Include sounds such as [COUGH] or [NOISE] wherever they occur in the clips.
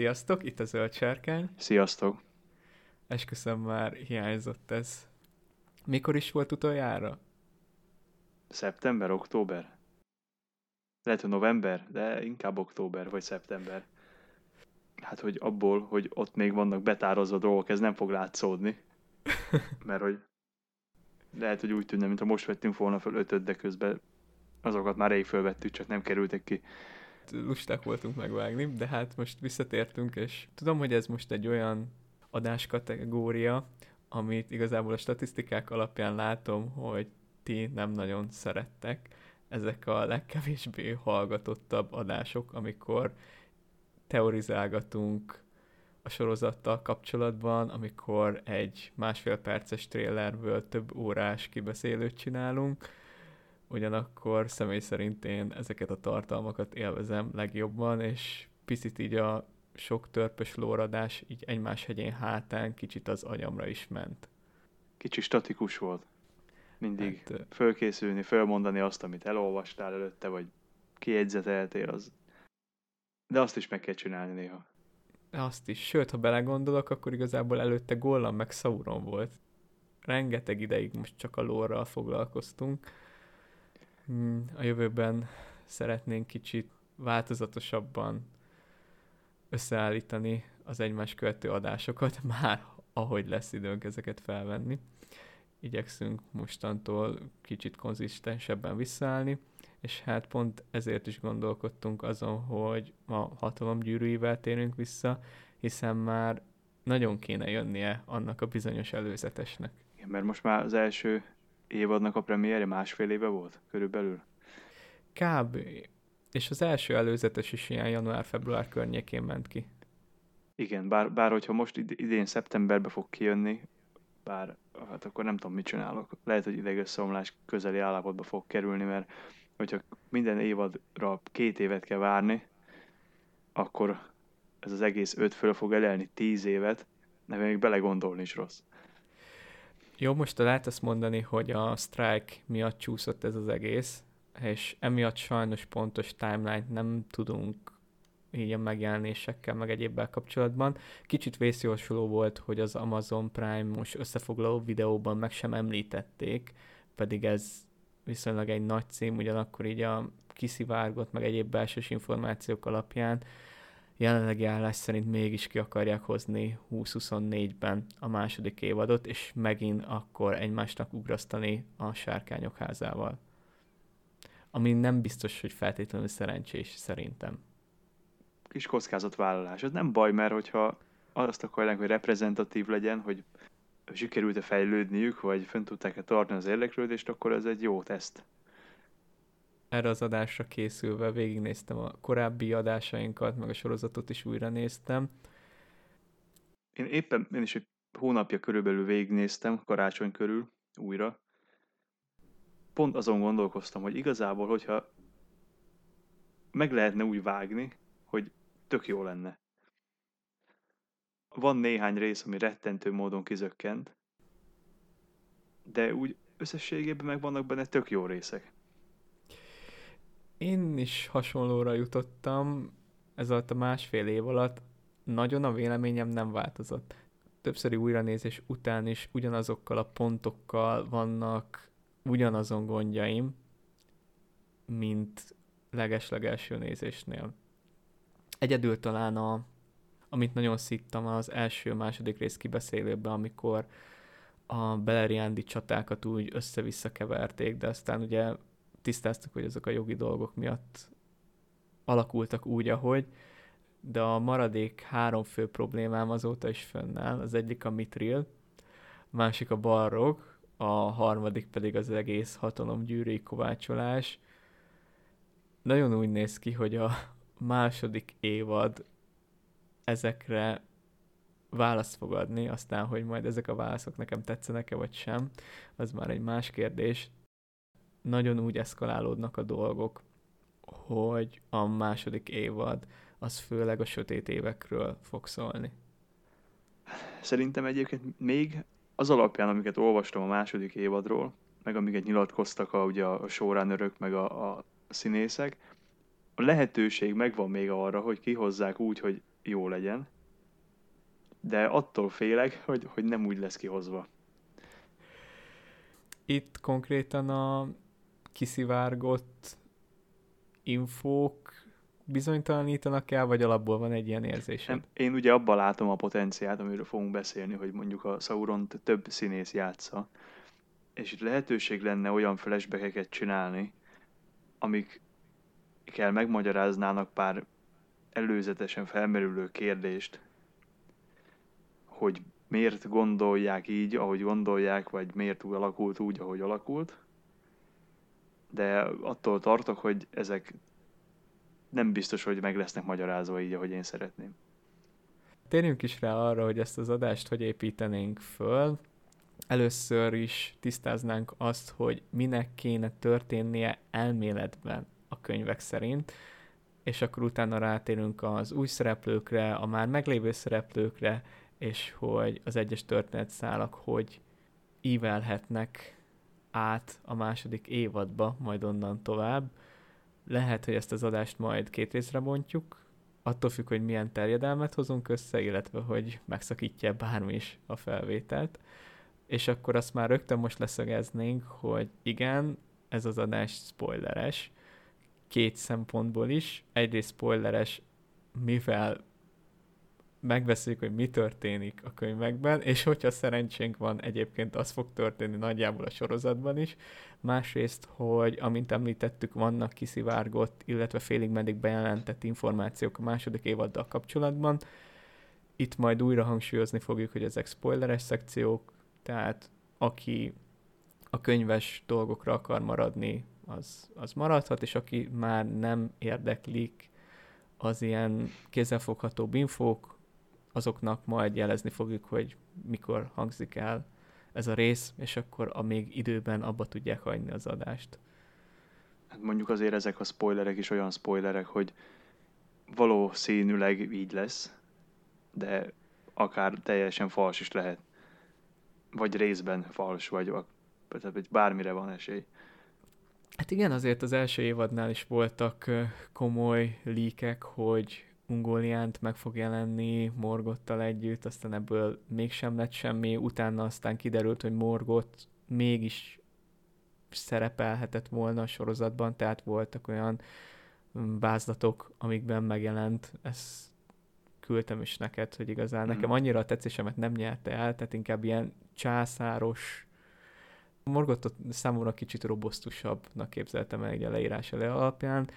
Sziasztok, itt a Zöld Sárkány. Sziasztok. Esküszöm már hiányzott ez. Mikor is volt utoljára? Szeptember, október? Lehet, hogy november, de inkább október vagy szeptember. Hát, hogy abból, hogy ott még vannak betározva dolgok, ez nem fog látszódni. [LAUGHS] Mert hogy lehet, hogy úgy tűnne, mintha most vettünk volna föl ötöt, de közben azokat már rég fölvettük, csak nem kerültek ki lusták voltunk megvágni, de hát most visszatértünk, és tudom, hogy ez most egy olyan adáskategória, amit igazából a statisztikák alapján látom, hogy ti nem nagyon szerettek. Ezek a legkevésbé hallgatottabb adások, amikor teorizálgatunk a sorozattal kapcsolatban, amikor egy másfél perces trailerből több órás kibeszélőt csinálunk, ugyanakkor személy szerint én ezeket a tartalmakat élvezem legjobban, és picit így a sok törpös lóradás így egymás hegyén hátán kicsit az agyamra is ment. Kicsi statikus volt. Mindig hát, fölkészülni, fölmondani azt, amit elolvastál előtte, vagy kiegyzeteltél, az... De azt is meg kell csinálni néha. Azt is. Sőt, ha belegondolok, akkor igazából előtte Gollam meg Sauron volt. Rengeteg ideig most csak a lórral foglalkoztunk a jövőben szeretnénk kicsit változatosabban összeállítani az egymás követő adásokat, [LAUGHS] már ahogy lesz időnk ezeket felvenni. Igyekszünk mostantól kicsit konzisztensebben visszaállni, és hát pont ezért is gondolkodtunk azon, hogy a hatalomgyűrűivel térünk vissza, hiszen már nagyon kéne jönnie annak a bizonyos előzetesnek. Igen, mert most már az első évadnak a premierje másfél éve volt körülbelül? Kb. És az első előzetes is ilyen január-február környékén ment ki. Igen, bár, bár hogyha most idén szeptemberbe fog kijönni, bár hát akkor nem tudom, mit csinálok. Lehet, hogy idegösszomlás közeli állapotba fog kerülni, mert hogyha minden évadra két évet kell várni, akkor ez az egész öt föl fog elelni tíz évet, de még belegondolni is rossz. Jó, most lehet azt mondani, hogy a strike miatt csúszott ez az egész, és emiatt sajnos pontos timeline nem tudunk így a megjelenésekkel, meg egyébbel kapcsolatban. Kicsit vészjósoló volt, hogy az Amazon Prime most összefoglaló videóban meg sem említették, pedig ez viszonylag egy nagy cím, ugyanakkor így a kiszivárgott, meg egyéb belsős információk alapján jelenlegi állás szerint mégis ki akarják hozni 2024-ben a második évadot, és megint akkor egymásnak ugrasztani a sárkányok házával. Ami nem biztos, hogy feltétlenül szerencsés szerintem. Kis kockázatvállalás. Ez nem baj, mert hogyha azt akarják, hogy reprezentatív legyen, hogy sikerült-e fejlődniük, vagy fent tudták-e tartani az érdeklődést, akkor ez egy jó teszt erre az adásra készülve végignéztem a korábbi adásainkat, meg a sorozatot is újra néztem. Én éppen, én is egy hónapja körülbelül végignéztem, karácsony körül, újra. Pont azon gondolkoztam, hogy igazából, hogyha meg lehetne úgy vágni, hogy tök jó lenne. Van néhány rész, ami rettentő módon kizökkent, de úgy összességében meg vannak benne tök jó részek. Én is hasonlóra jutottam ez alatt a másfél év alatt. Nagyon a véleményem nem változott. Többszöri újranézés után is ugyanazokkal a pontokkal vannak ugyanazon gondjaim, mint legeslegelső nézésnél. Egyedül talán a, amit nagyon szittam az első-második rész kibeszélőben, amikor a Beleriandi csatákat úgy össze-vissza keverték, de aztán ugye tisztáztuk, hogy ezek a jogi dolgok miatt alakultak úgy, ahogy, de a maradék három fő problémám azóta is fönnáll. Az egyik a mitril, a másik a barrok, a harmadik pedig az egész hatalomgyűrűi kovácsolás. Nagyon úgy néz ki, hogy a második évad ezekre választ fog adni, aztán, hogy majd ezek a válaszok nekem tetszenek-e vagy sem, az már egy más kérdés, nagyon úgy eszkalálódnak a dolgok, hogy a második évad az főleg a sötét évekről fog szólni. Szerintem egyébként még az alapján, amiket olvastam a második évadról, meg amiket nyilatkoztak a, ugye a showrunnerök, meg a, a színészek, a lehetőség megvan még arra, hogy kihozzák úgy, hogy jó legyen, de attól félek, hogy, hogy nem úgy lesz kihozva. Itt konkrétan a kiszivárgott infók bizonytalanítanak el, vagy alapból van egy ilyen érzésem? Én ugye abban látom a potenciát, amiről fogunk beszélni, hogy mondjuk a sauron több színész játsza, és itt lehetőség lenne olyan flashbackeket csinálni, amik kell megmagyaráznának pár előzetesen felmerülő kérdést, hogy miért gondolják így, ahogy gondolják, vagy miért alakult úgy, ahogy alakult. De attól tartok, hogy ezek nem biztos, hogy meg lesznek magyarázva így, ahogy én szeretném. Térjünk is rá arra, hogy ezt az adást hogy építenénk föl. Először is tisztáznánk azt, hogy minek kéne történnie elméletben a könyvek szerint, és akkor utána rátérünk az új szereplőkre, a már meglévő szereplőkre, és hogy az egyes történetszálak hogy ívelhetnek át a második évadba, majd onnan tovább. Lehet, hogy ezt az adást majd két részre bontjuk, attól függ, hogy milyen terjedelmet hozunk össze, illetve hogy megszakítja bármi is a felvételt. És akkor azt már rögtön most leszögeznénk, hogy igen, ez az adás spoileres, két szempontból is. Egyrészt spoileres, mivel megbeszéljük, hogy mi történik a könyvekben, és hogyha szerencsénk van, egyébként az fog történni nagyjából a sorozatban is. Másrészt, hogy amint említettük, vannak kiszivárgott, illetve félig meddig bejelentett információk a második évaddal kapcsolatban. Itt majd újra hangsúlyozni fogjuk, hogy ezek spoileres szekciók, tehát aki a könyves dolgokra akar maradni, az, az maradhat, és aki már nem érdeklik az ilyen kézzelfogható infók, azoknak majd jelezni fogjuk, hogy mikor hangzik el ez a rész, és akkor a még időben abba tudják hagyni az adást. Hát mondjuk azért ezek a spoilerek is olyan spoilerek, hogy valószínűleg így lesz, de akár teljesen fals is lehet. Vagy részben fals, vagy, bármire van esély. Hát igen, azért az első évadnál is voltak komoly líkek, hogy Ungoliánt meg fog jelenni Morgottal együtt, aztán ebből mégsem lett semmi, utána aztán kiderült, hogy Morgot mégis szerepelhetett volna a sorozatban, tehát voltak olyan vázlatok, amikben megjelent, ezt küldtem is neked, hogy igazán mm. nekem annyira a tetszésemet nem nyerte el, tehát inkább ilyen császáros Morgotot számomra kicsit robosztusabbnak képzeltem el a leírás alapján.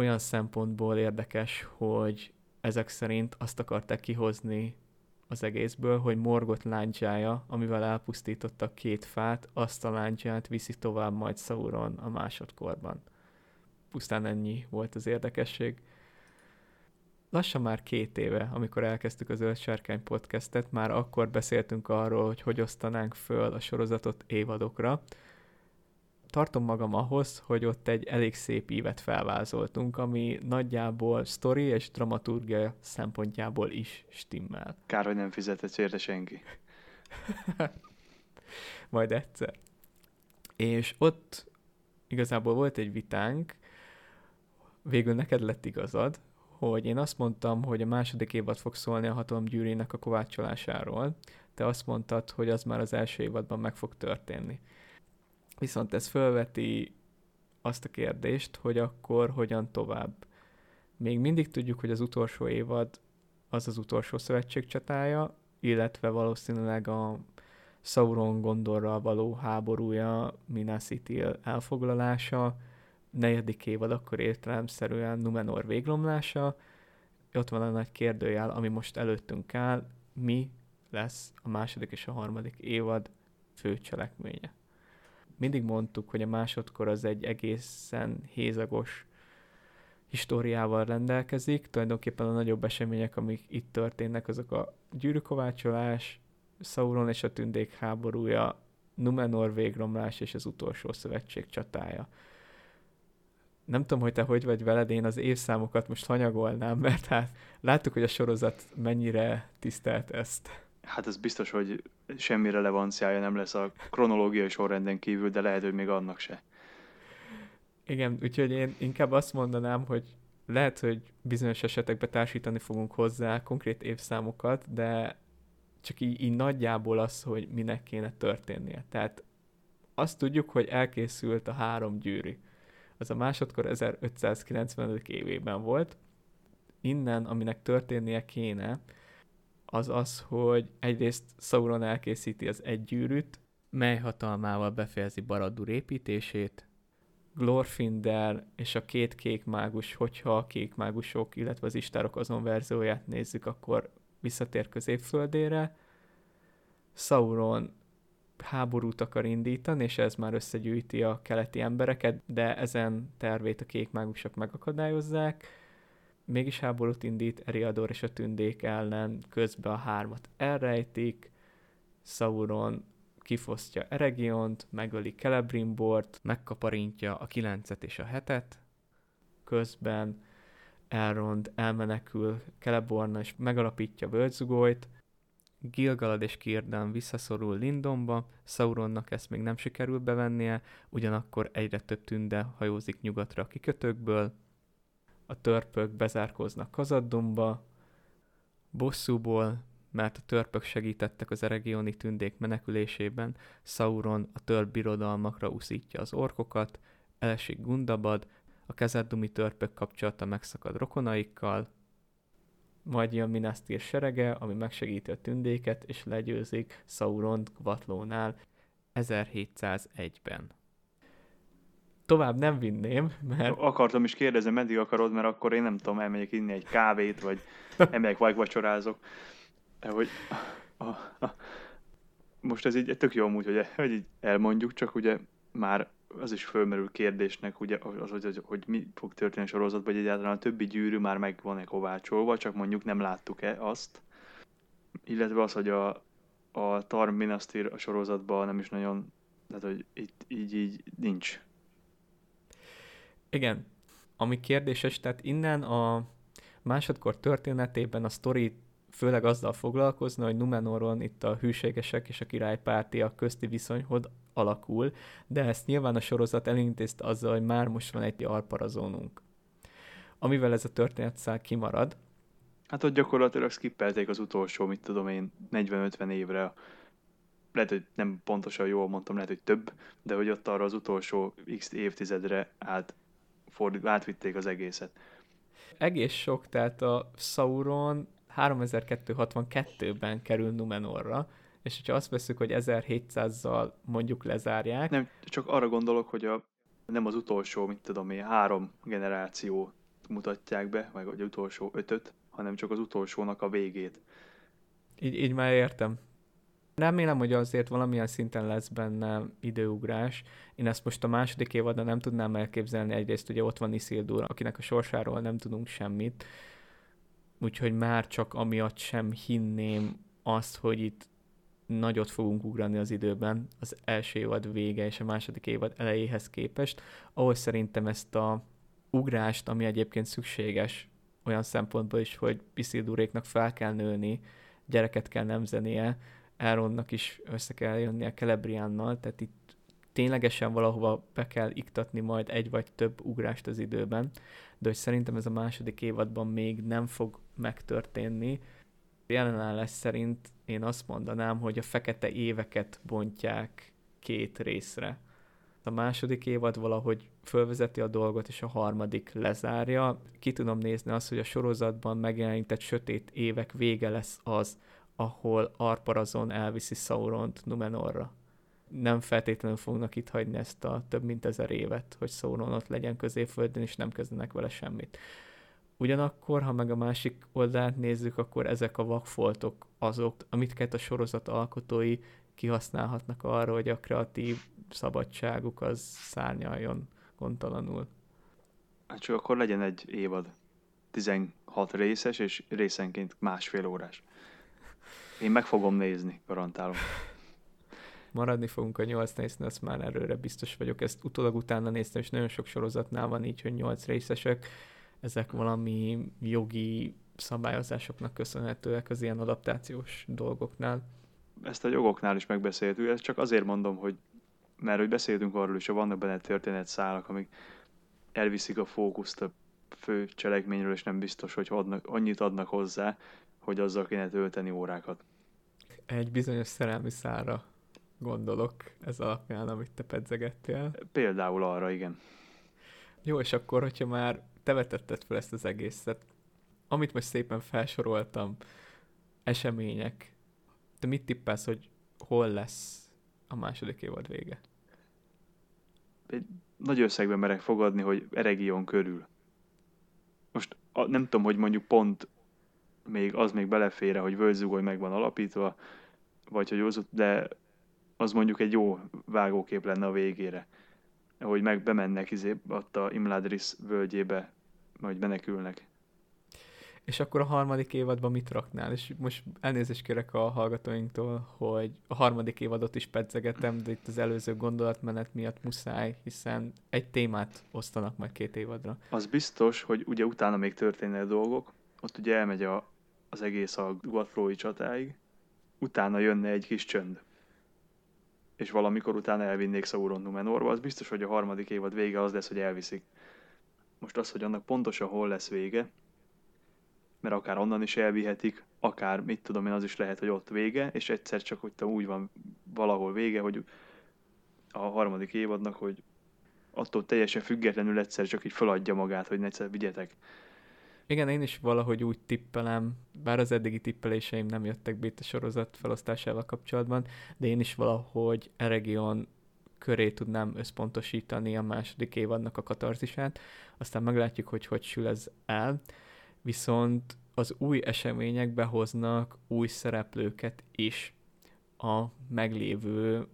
Olyan szempontból érdekes, hogy ezek szerint azt akarták kihozni az egészből, hogy Morgot láncsája, amivel elpusztítottak két fát, azt a láncsát viszi tovább majd Sauron a másodkorban. Pusztán ennyi volt az érdekesség lassan már két éve, amikor elkezdtük az Zöld Sárkány podcastet, már akkor beszéltünk arról, hogy hogy osztanánk föl a sorozatot évadokra. Tartom magam ahhoz, hogy ott egy elég szép ívet felvázoltunk, ami nagyjából sztori és dramaturgia szempontjából is stimmel. Kár, hogy nem fizetett érte senki. [LAUGHS] Majd egyszer. És ott igazából volt egy vitánk, végül neked lett igazad, hogy én azt mondtam, hogy a második évad fog szólni a hatalom gyűrének a kovácsolásáról, te azt mondtad, hogy az már az első évadban meg fog történni. Viszont ez felveti azt a kérdést, hogy akkor hogyan tovább. Még mindig tudjuk, hogy az utolsó évad az az utolsó szövetség csatája, illetve valószínűleg a Sauron Gondorral való háborúja, Minas Ithil elfoglalása, negyedik évad akkor értelemszerűen Numenor véglomlása, ott van a nagy kérdőjel, ami most előttünk áll, mi lesz a második és a harmadik évad fő cselekménye. Mindig mondtuk, hogy a másodkor az egy egészen hézagos históriával rendelkezik, tulajdonképpen a nagyobb események, amik itt történnek, azok a gyűrűkovácsolás, Sauron és a tündék háborúja, Numenor végromlás és az utolsó szövetség csatája nem tudom, hogy te hogy vagy veled, én az évszámokat most hanyagolnám, mert hát láttuk, hogy a sorozat mennyire tisztelt ezt. Hát ez biztos, hogy semmi relevanciája nem lesz a kronológiai sorrenden kívül, de lehet, hogy még annak se. Igen, úgyhogy én inkább azt mondanám, hogy lehet, hogy bizonyos esetekben társítani fogunk hozzá konkrét évszámokat, de csak így, így nagyjából az, hogy minek kéne történnie. Tehát azt tudjuk, hogy elkészült a három gyűrű. Az a másodkor 1595 évében volt. Innen, aminek történnie kéne, az az, hogy egyrészt Sauron elkészíti az egy gyűrűt, mely hatalmával befejezi Baradur építését, Glorfindel és a két kék mágus, hogyha a kék mágusok, illetve az istárok azon verzióját nézzük, akkor visszatér középföldére. Sauron háborút akar indítani, és ez már összegyűjti a keleti embereket, de ezen tervét a kék mágusok megakadályozzák. Mégis háborút indít Eriador és a tündék ellen, közben a hármat elrejtik, Sauron kifosztja Eregiont, megöli Celebrimbort, megkaparintja a kilencet és a hetet, közben Elrond elmenekül Celeborna és megalapítja Völgyzugolyt, Gilgalad és Kirdan visszaszorul Lindonba, Sauronnak ezt még nem sikerül bevennie, ugyanakkor egyre több tünde hajózik nyugatra a kikötőkből, a törpök bezárkóznak Kazaddomba, bosszúból mert a törpök segítettek az eregioni tündék menekülésében, Sauron a törp birodalmakra uszítja az orkokat, elesik Gundabad, a kezeddumi törpök kapcsolata megszakad rokonaikkal, majd jön Minas Tirith serege, ami megsegíti a tündéket, és legyőzik Sauron Kvatlónál 1701-ben. Tovább nem vinném, mert... Akartam is kérdezni, meddig akarod, mert akkor én nem tudom, elmegyek inni egy kávét, vagy elmegyek vajvacsorázok. De hogy a, a, most ez így tök jó amúgy, hogy, hogy így elmondjuk, csak ugye már az is fölmerül kérdésnek, ugye, az, hogy, hogy mi fog történni a sorozatban, hogy egyáltalán a többi gyűrű már meg van-e kovácsolva, csak mondjuk nem láttuk-e azt. Illetve az, hogy a, a Tarm Minastir a sorozatban nem is nagyon, tehát hogy itt így, így nincs. Igen. Ami kérdéses, tehát innen a másodkor történetében a sztori főleg azzal foglalkozna, hogy Numenoron itt a hűségesek és a királypártiak közti viszony hogy alakul, de ezt nyilván a sorozat elintézte azzal, hogy már most van egy alparazónunk. Amivel ez a történetszál kimarad. Hát ott gyakorlatilag skippelték az utolsó, mit tudom én, 40-50 évre lehet, hogy nem pontosan jól mondtam, lehet, hogy több, de hogy ott arra az utolsó x évtizedre át, fordít, átvitték az egészet. Egész sok, tehát a Sauron 3262-ben kerül Numenorra, és hogyha azt veszük, hogy 1700-zal mondjuk lezárják. Nem, csak arra gondolok, hogy a, nem az utolsó, mit tudom én, három generáció mutatják be, vagy az utolsó ötöt, hanem csak az utolsónak a végét. Így, így már értem. Remélem, hogy azért valamilyen szinten lesz benne időugrás. Én ezt most a második évadban nem tudnám elképzelni. Egyrészt ugye ott van Isildur, akinek a sorsáról nem tudunk semmit úgyhogy már csak amiatt sem hinném azt, hogy itt nagyot fogunk ugrani az időben az első évad vége és a második évad elejéhez képest, ahol szerintem ezt a ugrást, ami egyébként szükséges olyan szempontból is, hogy Isilduréknak fel kell nőni, gyereket kell nemzenie, Elrondnak is össze kell jönnie Celebriánnal, tehát itt ténylegesen valahova be kell iktatni majd egy vagy több ugrást az időben, de hogy szerintem ez a második évadban még nem fog megtörténni. Jelenállás szerint én azt mondanám, hogy a fekete éveket bontják két részre. A második évad valahogy fölvezeti a dolgot, és a harmadik lezárja. Ki tudom nézni azt, hogy a sorozatban megjelenített sötét évek vége lesz az, ahol Arparazon elviszi Sauront Numenorra nem feltétlenül fognak itt hagyni ezt a több mint ezer évet, hogy Sauron ott legyen középföldön, és nem kezdenek vele semmit. Ugyanakkor, ha meg a másik oldalát nézzük, akkor ezek a vakfoltok azok, amit a sorozat alkotói kihasználhatnak arra, hogy a kreatív szabadságuk az szárnyaljon gondtalanul. Hát csak akkor legyen egy évad. 16 részes, és részenként másfél órás. Én meg fogom nézni, garantálom maradni fogunk a 8 résznél, azt már erőre biztos vagyok. Ezt utólag utána néztem, és nagyon sok sorozatnál van így, hogy 8 részesek. Ezek valami jogi szabályozásoknak köszönhetőek az ilyen adaptációs dolgoknál. Ezt a jogoknál is megbeszéltük, ezt csak azért mondom, hogy mert hogy beszéltünk arról is, hogy vannak benne történetszálak, amik elviszik a fókuszt a fő cselekményről, és nem biztos, hogy adnak, annyit adnak hozzá, hogy azzal kéne tölteni órákat. Egy bizonyos szerelmi szára gondolok ez alapján, amit te pedzegettél. Például arra, igen. Jó, és akkor, hogyha már te vetetted fel ezt az egészet, amit most szépen felsoroltam, események, te mit tippelsz, hogy hol lesz a második évad vége? Egy nagy összegben merek fogadni, hogy Eregion körül. Most a, nem tudom, hogy mondjuk pont még az még belefér, hogy Völzugoly meg van alapítva, vagy hogy az, de az mondjuk egy jó vágókép lenne a végére. Ahogy meg bemennek izé, ott a Imladris völgyébe, majd menekülnek. És akkor a harmadik évadban mit raknál? És most elnézést kérek a hallgatóinktól, hogy a harmadik évadot is pedzegetem, de itt az előző gondolatmenet miatt muszáj, hiszen egy témát osztanak majd két évadra. Az biztos, hogy ugye utána még történnek dolgok, ott ugye elmegy a, az egész a Guatfrói csatáig, utána jönne egy kis csönd. És valamikor utána elvinnék Sauron Numenorba, az biztos, hogy a harmadik évad vége az lesz, hogy elviszik. Most az, hogy annak pontosan hol lesz vége, mert akár onnan is elvihetik, akár mit tudom én, az is lehet, hogy ott vége, és egyszer csak hogy úgy van valahol vége, hogy a harmadik évadnak, hogy attól teljesen függetlenül egyszer csak így feladja magát, hogy egyszer vigyetek. Igen, én is valahogy úgy tippelem, bár az eddigi tippeléseim nem jöttek be a sorozat felosztásával kapcsolatban, de én is valahogy Eregion köré tudnám összpontosítani a második évadnak a katarzisát, aztán meglátjuk, hogy hogy sül ez el. Viszont az új események behoznak új szereplőket is. A meglévő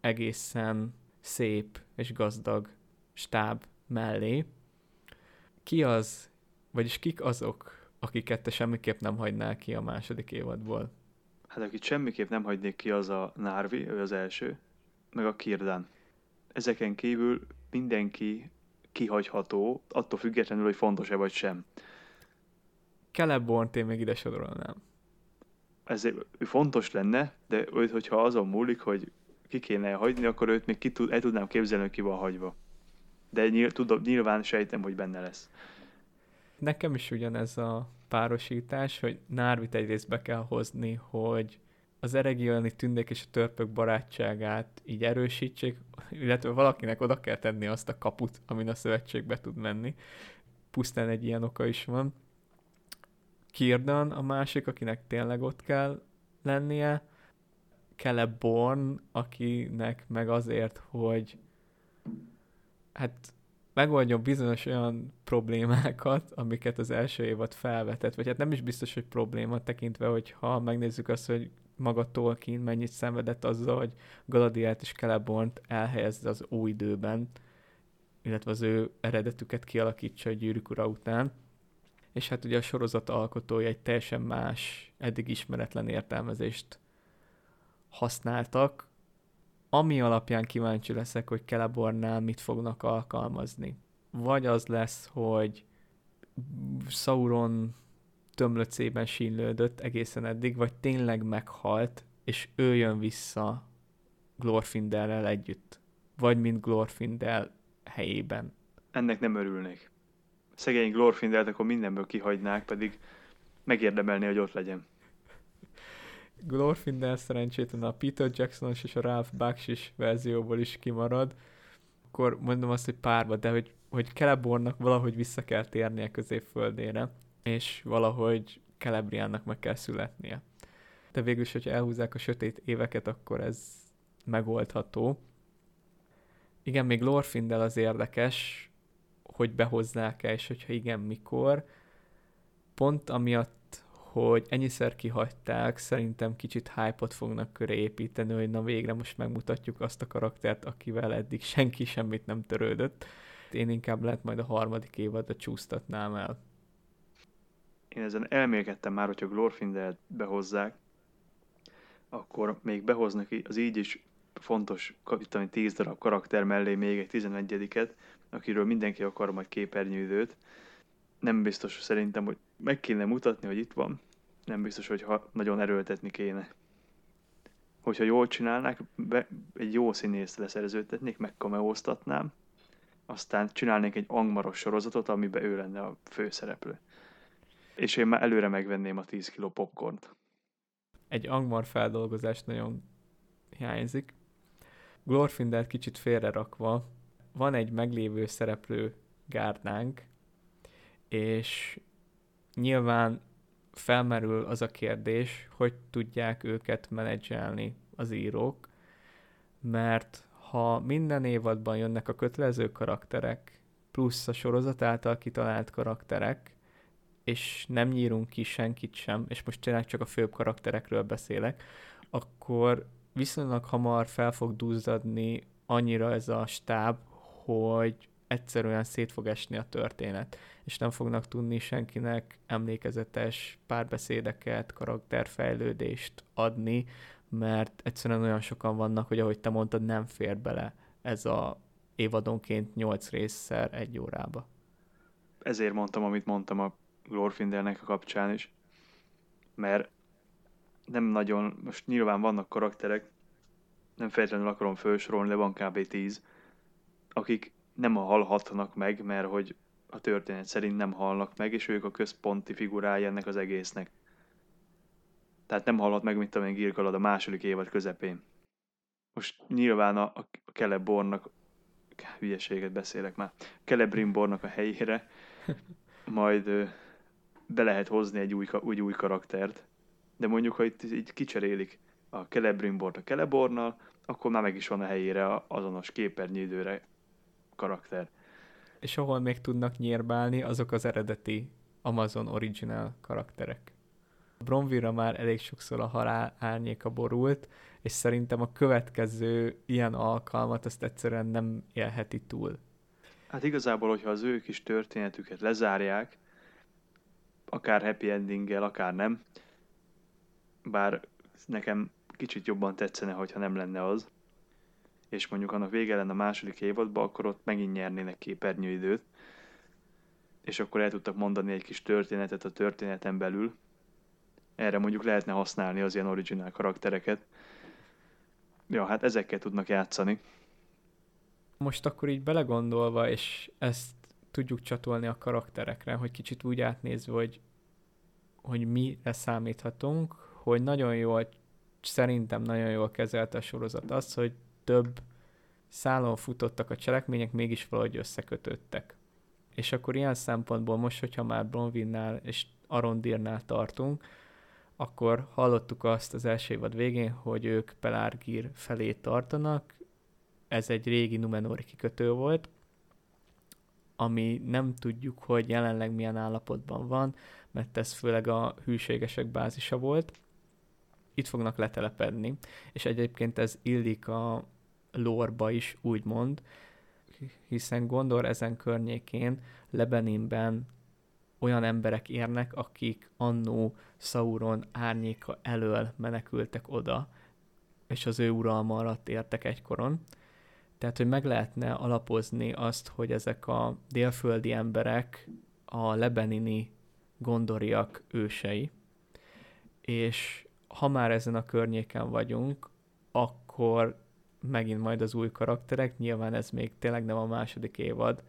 egészen szép és gazdag stáb mellé. Ki az, vagyis kik azok, akiket te semmiképp nem hagynál ki a második évadból? Hát akit semmiképp nem hagynék ki, az a Nárvi, ő az első, meg a Kirdán. Ezeken kívül mindenki kihagyható, attól függetlenül, hogy fontos-e vagy sem. Celeborn-t én még ide sorolnám. Ez fontos lenne, de őt, hogyha azon múlik, hogy ki kéne hagyni, akkor őt még ki tud, el tudnám képzelni, hogy ki van hagyva. De nyilv, tudom, nyilván sejtem, hogy benne lesz. Nekem is ugyanez a párosítás, hogy Nárvit egyrészt be kell hozni, hogy az eregiolani tündék és a törpök barátságát így erősítsék, illetve valakinek oda kell tenni azt a kaput, amin a szövetségbe tud menni. Pusztán egy ilyen oka is van. Kirdan a másik, akinek tényleg ott kell lennie, Celeborn, akinek meg azért, hogy hát megoldjon bizonyos olyan problémákat, amiket az első évad felvetett, vagy hát nem is biztos, hogy probléma tekintve, hogy ha megnézzük azt, hogy maga Tolkien mennyit szenvedett azzal, hogy Galadiát és Celebornt elhelyezze az új időben, illetve az ő eredetüket kialakítsa a gyűrűk ura után, és hát ugye a sorozat alkotói egy teljesen más, eddig ismeretlen értelmezést használtak, ami alapján kíváncsi leszek, hogy Celebornál mit fognak alkalmazni. Vagy az lesz, hogy Sauron tömlöcében sínlődött egészen eddig, vagy tényleg meghalt, és ő jön vissza Glorfindelrel együtt. Vagy mint Glorfindel helyében. Ennek nem örülnék szegény Glorfindelt akkor mindenből kihagynák, pedig megérdemelni, hogy ott legyen. Glorfindel szerencsétlen a Peter jackson és a Ralph Baksh verzióból is kimarad, akkor mondom azt, hogy párba, de hogy, hogy Celebornnak valahogy vissza kell térnie középföldére, és valahogy Celebriánnak meg kell születnie. De végül is, hogyha elhúzzák a sötét éveket, akkor ez megoldható. Igen, még Glorfindel az érdekes, hogy behozzák-e, és hogyha igen, mikor. Pont amiatt, hogy ennyiszer kihagyták, szerintem kicsit hype-ot fognak köré építeni, hogy na végre most megmutatjuk azt a karaktert, akivel eddig senki semmit nem törődött. Én inkább lehet majd a harmadik évadra csúsztatnám el. Én ezen elmélkedtem már, hogyha Glorfindelt behozzák, akkor még behoznak az így is fontos, itt 10 darab karakter mellé még egy 11-et, akiről mindenki akar majd képernyődőt. Nem biztos szerintem, hogy meg kéne mutatni, hogy itt van. Nem biztos, hogy ha nagyon erőltetni kéne. Hogyha jól csinálnák, be, egy jó színészt leszerződtetnék, megkameóztatnám, aztán csinálnék egy angmaros sorozatot, amiben ő lenne a főszereplő. És én már előre megvenném a 10 kiló popcornt. Egy angmar feldolgozás nagyon hiányzik. Glorfindelt kicsit félrerakva, van egy meglévő szereplő gárdánk, és nyilván felmerül az a kérdés, hogy tudják őket menedzselni az írók, mert ha minden évadban jönnek a kötelező karakterek, plusz a sorozat által kitalált karakterek, és nem nyírunk ki senkit sem, és most tényleg csak a főbb karakterekről beszélek, akkor viszonylag hamar fel fog duzzadni annyira ez a stáb, hogy egyszerűen szét fog esni a történet, és nem fognak tudni senkinek emlékezetes párbeszédeket, karakterfejlődést adni, mert egyszerűen olyan sokan vannak, hogy ahogy te mondtad, nem fér bele ez a évadonként 8 részszer egy órába. Ezért mondtam, amit mondtam a Glorfindelnek a kapcsán is, mert nem nagyon, most nyilván vannak karakterek, nem feltétlenül akarom felsorolni, de van kb. 10, akik nem halhatnak meg, mert hogy a történet szerint nem halnak meg, és ők a központi figurája ennek az egésznek. Tehát nem hallhat meg, mint amilyen Girkalad a második évad közepén. Most nyilván a, a Celebornak, hülyeséget beszélek már, Celebrimbornak a helyére majd ö, be lehet hozni egy új, új, új karaktert, de mondjuk, ha itt így kicserélik a Celebrimbort a Celebornal, akkor már meg is van a helyére azonos képernyőidőre karakter. És ahol még tudnak nyírbálni, azok az eredeti Amazon Original karakterek. Bronvira már elég sokszor a halál árnyéka borult, és szerintem a következő ilyen alkalmat azt egyszerűen nem élheti túl. Hát igazából, hogyha az ő kis történetüket lezárják, akár happy endinggel, akár nem, bár nekem kicsit jobban tetszene, hogyha nem lenne az, és mondjuk annak vége lenne a második évadban, akkor ott megint nyernének képernyőidőt, és akkor el tudtak mondani egy kis történetet a történeten belül. Erre mondjuk lehetne használni az ilyen originál karaktereket. Ja, hát ezekkel tudnak játszani. Most akkor így belegondolva, és ezt tudjuk csatolni a karakterekre, hogy kicsit úgy átnézve, hogy, hogy mire számíthatunk, hogy nagyon jól, szerintem nagyon jól kezelte a sorozat azt, hogy több szálon futottak a cselekmények, mégis valahogy összekötöttek. És akkor ilyen szempontból most, hogyha már Bronwinnál és Arondirnál tartunk, akkor hallottuk azt az első évad végén, hogy ők Pelárgír felé tartanak. Ez egy régi Numenori kikötő volt, ami nem tudjuk, hogy jelenleg milyen állapotban van, mert ez főleg a hűségesek bázisa volt. Itt fognak letelepedni, és egyébként ez illik a lórba is, úgymond, hiszen Gondor ezen környékén, Lebeninben olyan emberek érnek, akik annó Sauron árnyéka elől menekültek oda, és az ő uralma alatt értek egykoron. Tehát, hogy meg lehetne alapozni azt, hogy ezek a délföldi emberek a lebenini gondoriak ősei, és ha már ezen a környéken vagyunk, akkor megint majd az új karakterek, nyilván ez még tényleg nem a második évad,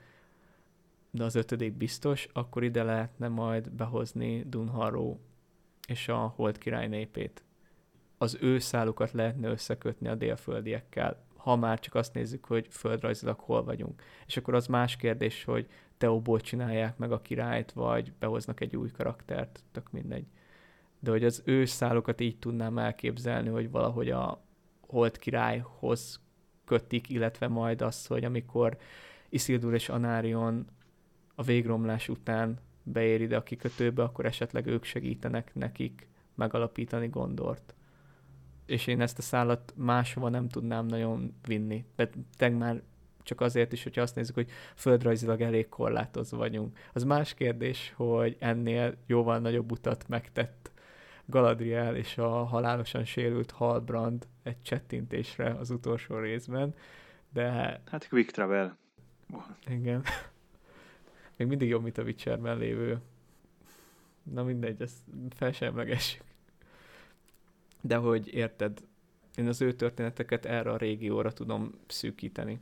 de az ötödik biztos, akkor ide lehetne majd behozni Dunharrow és a Holt király népét. Az ő szálukat lehetne összekötni a délföldiekkel, ha már csak azt nézzük, hogy földrajzilag hol vagyunk. És akkor az más kérdés, hogy Teóból csinálják meg a királyt, vagy behoznak egy új karaktert, tök mindegy. De hogy az ő szálukat így tudnám elképzelni, hogy valahogy a Holt királyhoz kötik, illetve majd az, hogy amikor Isildur és Anárion a végromlás után beér ide a kikötőbe, akkor esetleg ők segítenek nekik megalapítani Gondort. És én ezt a szállat máshova nem tudnám nagyon vinni. De már csak azért is, hogyha azt nézzük, hogy földrajzilag elég korlátozva vagyunk. Az más kérdés, hogy ennél jóval nagyobb utat megtett Galadriel és a halálosan sérült Halbrand egy csettintésre az utolsó részben, de... Hát quick travel. Igen. Még mindig jobb, mint a Witcherben lévő. Na mindegy, ezt felsemlegessük. De hogy érted, én az ő történeteket erre a régióra tudom szűkíteni.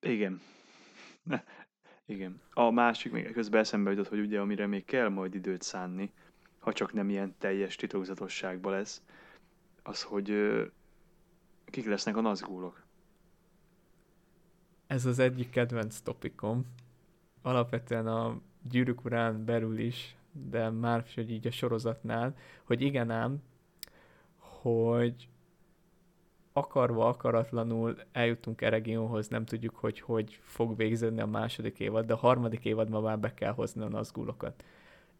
Igen. [LAUGHS] Igen. A másik még közben eszembe jutott, hogy ugye amire még kell majd időt szánni, ha csak nem ilyen teljes titokzatosságban lesz, az, hogy kik lesznek a nazgúlok. Ez az egyik kedvenc topikom. Alapvetően a gyűrűk urán belül is, de már hogy így a sorozatnál, hogy igen ám, hogy akarva, akaratlanul eljutunk Eregionhoz, nem tudjuk, hogy hogy fog végződni a második évad, de a harmadik évadban már be kell hozni a nazgulokat.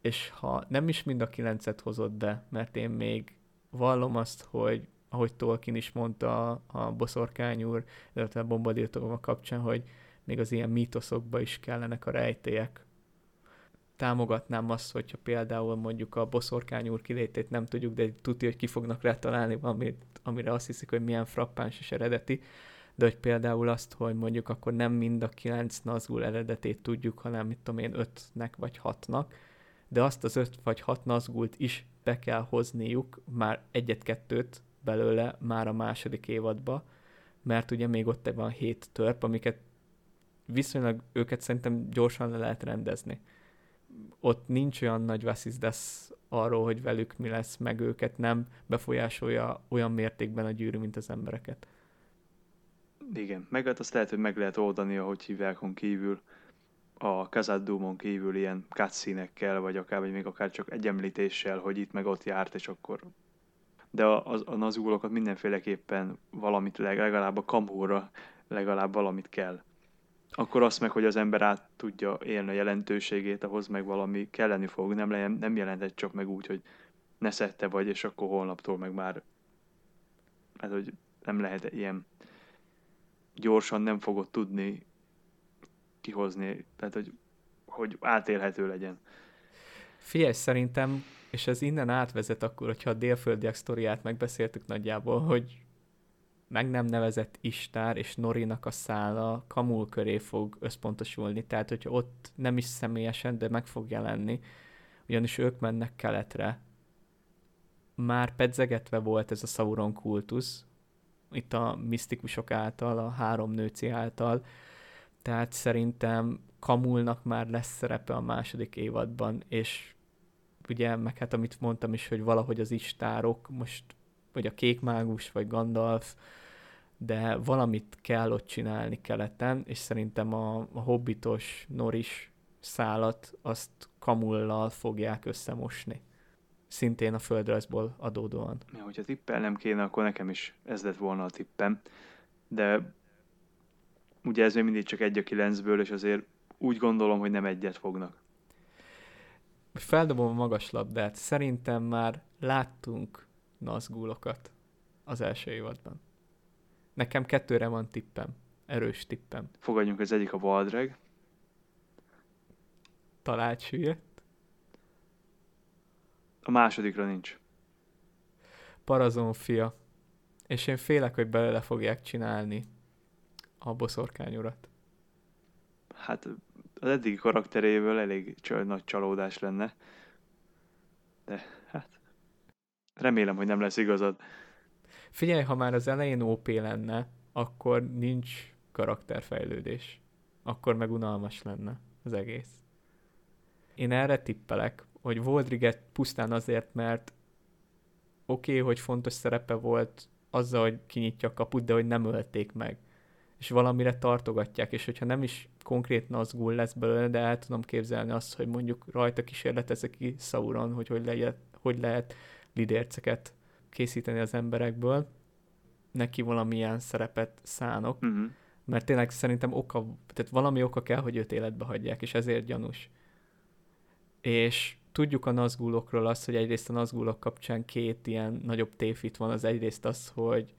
És ha nem is mind a kilencet hozott be, mert én még vallom azt, hogy ahogy Tolkien is mondta a, a boszorkány úr, illetve a bombadiltogom kapcsán, hogy még az ilyen mítoszokba is kellenek a rejtélyek, támogatnám azt, hogyha például mondjuk a boszorkány úr kilétét nem tudjuk, de tudja, hogy ki fognak rá találni valamit, amire azt hiszik, hogy milyen frappáns és eredeti, de hogy például azt, hogy mondjuk akkor nem mind a kilenc Nazgul eredetét tudjuk, hanem mit tudom én, ötnek vagy hatnak, de azt az öt vagy hat Nazgult is be kell hozniuk, már egyet-kettőt belőle már a második évadba, mert ugye még ott van hét törp, amiket viszonylag őket szerintem gyorsan le lehet rendezni ott nincs olyan nagy veszizdes arról, hogy velük mi lesz, meg őket nem befolyásolja olyan mértékben a gyűrű, mint az embereket. Igen, meg hát azt lehet, hogy meg lehet oldani, ahogy hívják kívül, a Kazadumon kívül ilyen cutscene vagy akár, vagy még akár csak egy említéssel, hogy itt meg ott járt, és akkor... De a, a, a nazulokat mindenféleképpen valamit, legalább a kamóra legalább valamit kell akkor azt meg, hogy az ember át tudja élni a jelentőségét, ahhoz meg valami kelleni fog. Nem, le, nem jelentett csak meg úgy, hogy ne szedte vagy, és akkor holnaptól meg már hát, hogy nem lehet ilyen gyorsan nem fogod tudni kihozni, tehát hogy, hogy átélhető legyen. Figyelj, szerintem, és ez innen átvezet akkor, hogyha a délföldiek sztoriát megbeszéltük nagyjából, hogy meg nem nevezett Istár és Norinak a szála Kamul köré fog összpontosulni, tehát hogyha ott nem is személyesen, de meg fog jelenni, ugyanis ők mennek keletre. Már pedzegetve volt ez a Sauron kultusz, itt a misztikusok által, a három nőci által, tehát szerintem Kamulnak már lesz szerepe a második évadban, és ugye, meg hát amit mondtam is, hogy valahogy az istárok most vagy a kék mágus, vagy Gandalf, de valamit kell ott csinálni keleten, és szerintem a, a hobbitos Noris szálat azt kamullal fogják összemosni. Szintén a földrajzból adódóan. Ja, hogyha tippelnem kéne, akkor nekem is ez lett volna a tippem. De ugye ez még mindig csak egy a kilencből, és azért úgy gondolom, hogy nem egyet fognak. Feldobom a magas labdát. Szerintem már láttunk nazgulokat az első évadban. Nekem kettőre van tippem. Erős tippem. Fogadjunk, az egyik a Valdreg. Talált süllyedt. A másodikra nincs. Parazon fia. És én félek, hogy belőle fogják csinálni a boszorkányurat. Hát az eddigi karakteréből elég nagy csalódás lenne. De hát remélem, hogy nem lesz igazad. Figyelj, ha már az elején OP lenne, akkor nincs karakterfejlődés. Akkor meg unalmas lenne az egész. Én erre tippelek, hogy Voldriget pusztán azért, mert oké, okay, hogy fontos szerepe volt azzal, hogy kinyitja a kaput, de hogy nem ölték meg. És valamire tartogatják, és hogyha nem is konkrét Nazgul lesz belőle, de el tudom képzelni azt, hogy mondjuk rajta kísérletezek ki Sauron, hogy hogy lehet, hogy lehet lidérceket készíteni az emberekből, neki valamilyen szerepet szánok, uh-huh. mert tényleg szerintem oka, tehát valami oka kell, hogy őt életbe hagyják, és ezért gyanús. És tudjuk a nazgulokról azt, hogy egyrészt a nazgulok kapcsán két ilyen nagyobb tévhit van, az egyrészt az, hogy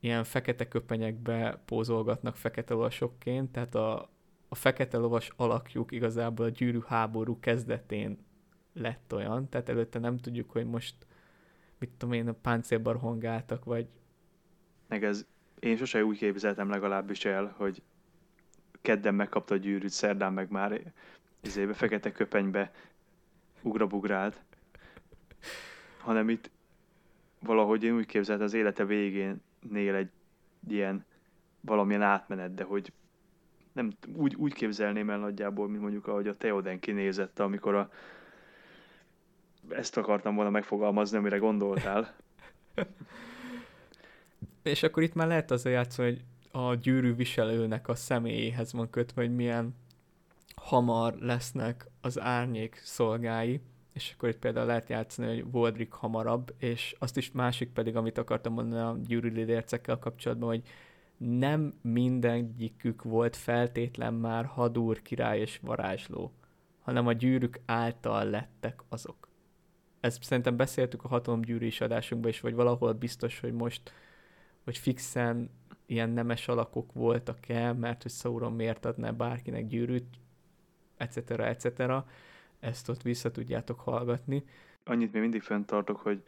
ilyen fekete köpenyekbe pózolgatnak fekete lovasokként, tehát a, a fekete lovas alakjuk igazából a gyűrű háború kezdetén lett olyan, tehát előtte nem tudjuk, hogy most mit tudom én, a páncélbarhongáltak, vagy... Meg ez, én sose úgy képzeltem legalábbis el, hogy kedden megkapta a gyűrűt, szerdán meg már izébe, fekete köpenybe ugrabugrált. Hanem itt valahogy én úgy képzeltem az élete végénél egy ilyen valamilyen átmenet, de hogy nem úgy, úgy képzelném el nagyjából, mint mondjuk ahogy a Teoden kinézett, amikor a ezt akartam volna megfogalmazni, amire gondoltál. [LAUGHS] És akkor itt már lehet azzal játszani, hogy a gyűrű viselőnek a személyéhez van kötve, hogy milyen hamar lesznek az árnyék szolgái, és akkor itt például lehet játszani, hogy Voldrik hamarabb, és azt is másik pedig, amit akartam mondani a gyűrű kapcsolatban, hogy nem mindegyikük volt feltétlen már hadúr, király és varázsló, hanem a gyűrűk által lettek azok. Ezt szerintem beszéltük a hatalomgyűrűs adásunkban is, vagy valahol biztos, hogy most, hogy fixen ilyen nemes alakok voltak-e, mert hogy Sauron miért adná bárkinek gyűrűt, etc. etc. Ezt ott vissza tudjátok hallgatni. Annyit még mindig fenntartok, hogy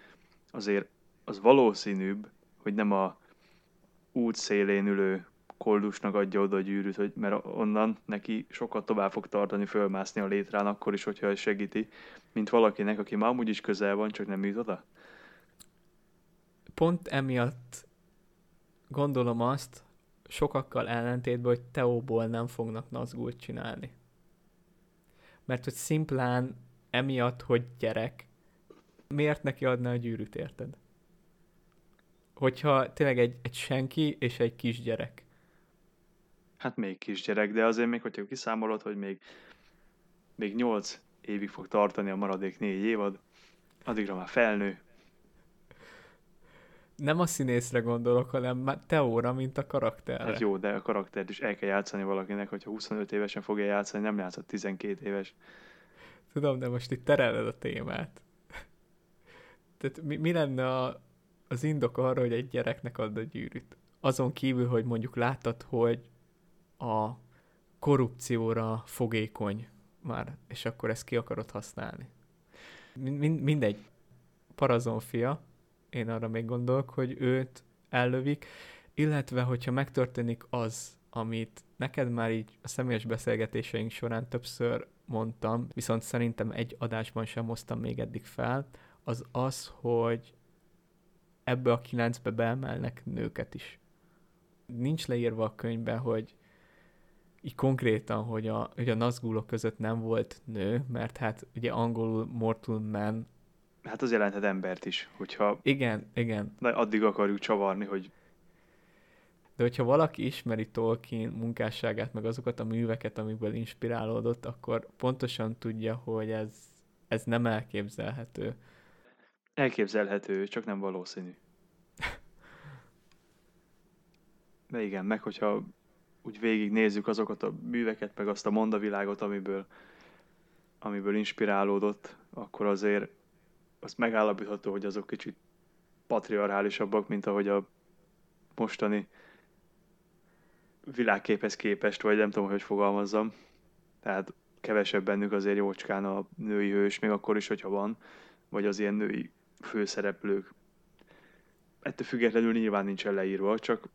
azért az valószínűbb, hogy nem a út szélén ülő koldusnak adja oda a gyűrűt, hogy, mert onnan neki sokkal tovább fog tartani fölmászni a létrán, akkor is, hogyha segíti, mint valakinek, aki már amúgy is közel van, csak nem jut oda. Pont emiatt gondolom azt, sokakkal ellentétben, hogy Teóból nem fognak Nazgult csinálni. Mert hogy szimplán emiatt, hogy gyerek, miért neki adná a gyűrűt, érted? Hogyha tényleg egy, egy senki és egy kisgyerek. Hát még kisgyerek, de azért még, hogyha kiszámolod, hogy még, még 8 évig fog tartani a maradék négy évad, addigra már felnő. Nem a színészre gondolok, hanem Teóra, mint a karakterre. Hát jó, de a karaktert is el kell játszani valakinek, hogyha 25 évesen fogja játszani, nem játszott 12 éves. Tudom, de most itt tereled a témát. Tehát mi, mi lenne a, az indok arra, hogy egy gyereknek ad a gyűrűt? Azon kívül, hogy mondjuk láttad, hogy a korrupcióra fogékony már, és akkor ezt ki akarod használni. Mind, mindegy. Parazon fia, én arra még gondolok, hogy őt ellövik, illetve hogyha megtörténik az, amit neked már így a személyes beszélgetéseink során többször mondtam, viszont szerintem egy adásban sem hoztam még eddig fel, az az, hogy ebbe a kilencbe beemelnek nőket is. Nincs leírva a könyvben, hogy így konkrétan, hogy a, hogy a Nazgulok között nem volt nő, mert hát ugye angolul mortal man. Hát az jelenthet embert is, hogyha... Igen, igen. Na, addig akarjuk csavarni, hogy... De hogyha valaki ismeri Tolkien munkásságát, meg azokat a műveket, amikből inspirálódott, akkor pontosan tudja, hogy ez, ez nem elképzelhető. Elképzelhető, csak nem valószínű. De igen, meg hogyha úgy végignézzük azokat a műveket, meg azt a mondavilágot, amiből, amiből inspirálódott, akkor azért azt megállapítható, hogy azok kicsit patriarchálisabbak, mint ahogy a mostani világképhez képest, vagy nem tudom, hogy fogalmazzam. Tehát kevesebb bennük azért jócskán a női hős, még akkor is, hogyha van, vagy az ilyen női főszereplők. Ettől függetlenül nyilván nincsen leírva, csak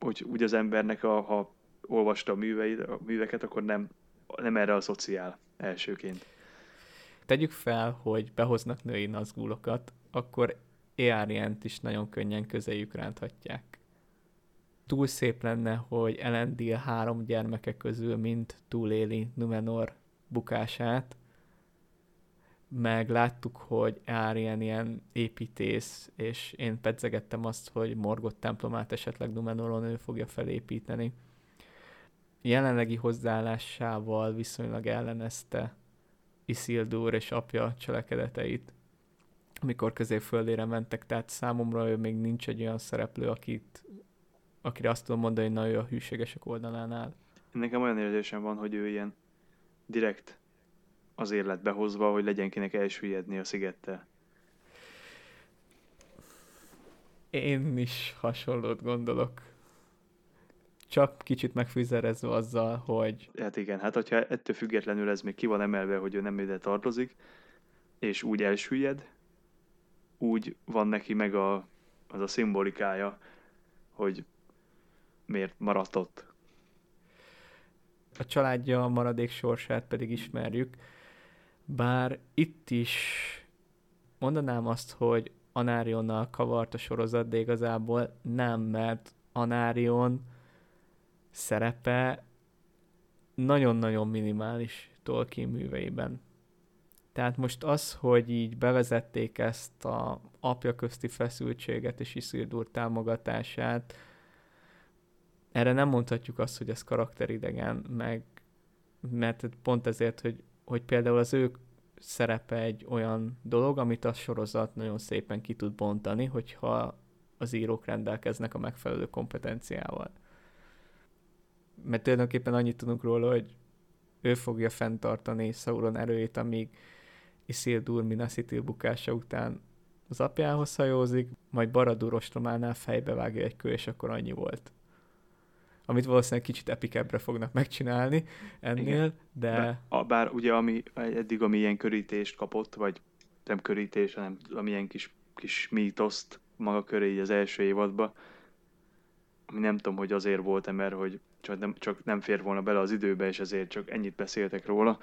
hogy úgy az embernek, a, ha olvasta a, műveit, a műveket, akkor nem, nem erre a szociál elsőként. Tegyük fel, hogy behoznak női nazgulokat, akkor Eárient is nagyon könnyen közéjük ránthatják. Túl szép lenne, hogy Elendil három gyermeke közül mind túléli Numenor bukását, meg láttuk, hogy Arien ilyen építész, és én pedzegettem azt, hogy Morgot templomát esetleg Numenoron ő fogja felépíteni. Jelenlegi hozzáállásával viszonylag ellenezte Isildur és apja cselekedeteit, amikor középföldére mentek, tehát számomra ő még nincs egy olyan szereplő, akit, akire azt tudom mondani, hogy na ő a hűségesek oldalán áll. Nekem olyan érzésem van, hogy ő ilyen direkt azért lett behozva, hogy legyen kinek elsüllyedni a szigettel. Én is hasonlót gondolok. Csak kicsit megfűzerezve azzal, hogy... Hát igen, hát hogyha ettől függetlenül ez még ki van emelve, hogy ő nem ide tartozik, és úgy elsüllyed, úgy van neki meg a, az a szimbolikája, hogy miért maradt ott. A családja a maradék sorsát pedig ismerjük. Bár itt is mondanám azt, hogy Anárionnal kavart a sorozat, de igazából nem, mert Anárion szerepe nagyon-nagyon minimális Tolkien műveiben. Tehát most az, hogy így bevezették ezt a apja közti feszültséget és Isildur támogatását, erre nem mondhatjuk azt, hogy ez karakteridegen, meg mert pont ezért, hogy, hogy például az ő szerepe egy olyan dolog, amit a sorozat nagyon szépen ki tud bontani, hogyha az írók rendelkeznek a megfelelő kompetenciával. Mert tulajdonképpen annyit tudunk róla, hogy ő fogja fenntartani Sauron erőjét, amíg Isildur Minasitil bukása után az apjához hajózik, majd Baradur ostrománál fejbevágja egy kő, és akkor annyi volt. Amit valószínűleg kicsit epikebbre fognak megcsinálni ennél, Igen. de... Bár, a, bár ugye ami, eddig ami ilyen körítést kapott, vagy nem körítés, hanem amilyen kis, kis mítoszt maga köré így az első évadba, ami nem tudom, hogy azért volt-e, mert hogy csak nem, csak nem fér volna bele az időbe, és ezért csak ennyit beszéltek róla,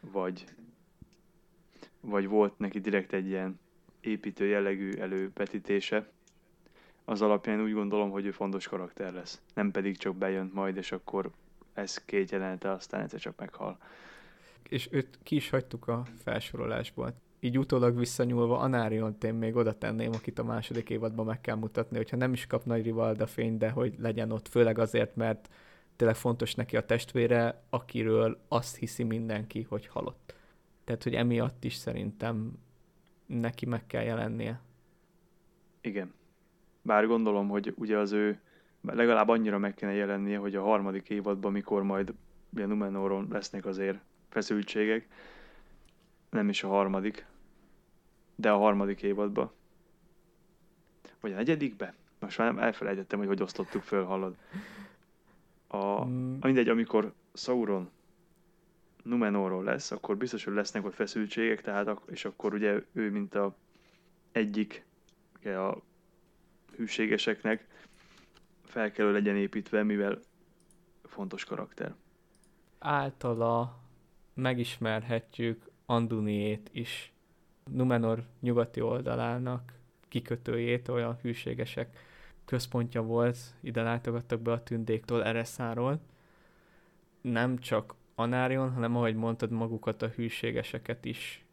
vagy, vagy volt neki direkt egy ilyen építő jellegű elővetítése, az alapján úgy gondolom, hogy ő fontos karakter lesz. Nem pedig csak bejön majd, és akkor ez két jelenete, aztán egyszer csak meghal. És őt ki is hagytuk a felsorolásból. Így utólag visszanyúlva Anáriont én még oda tenném, akit a második évadban meg kell mutatni, hogyha nem is kap nagy Rivalda fény, de hogy legyen ott, főleg azért, mert tényleg fontos neki a testvére, akiről azt hiszi mindenki, hogy halott. Tehát, hogy emiatt is szerintem neki meg kell jelennie. Igen. Bár gondolom, hogy ugye az ő legalább annyira meg kéne jelennie, hogy a harmadik évadban, mikor majd a Numenoron lesznek azért feszültségek, nem is a harmadik, de a harmadik évadban. Vagy a negyedikbe? Most már elfelejtettem, hogy hogy osztottuk föl, hallod. A, mm. mindegy, amikor Sauron Numenorról lesz, akkor biztos, hogy lesznek ott feszültségek, tehát, és akkor ugye ő, mint a egyik a hűségeseknek fel kell legyen építve, mivel fontos karakter. Általa megismerhetjük Anduniét is, Numenor nyugati oldalának kikötőjét, olyan hűségesek központja volt, ide látogattak be a tündéktől Ereszáról. Nem csak Anárion, hanem ahogy mondtad, magukat a hűségeseket is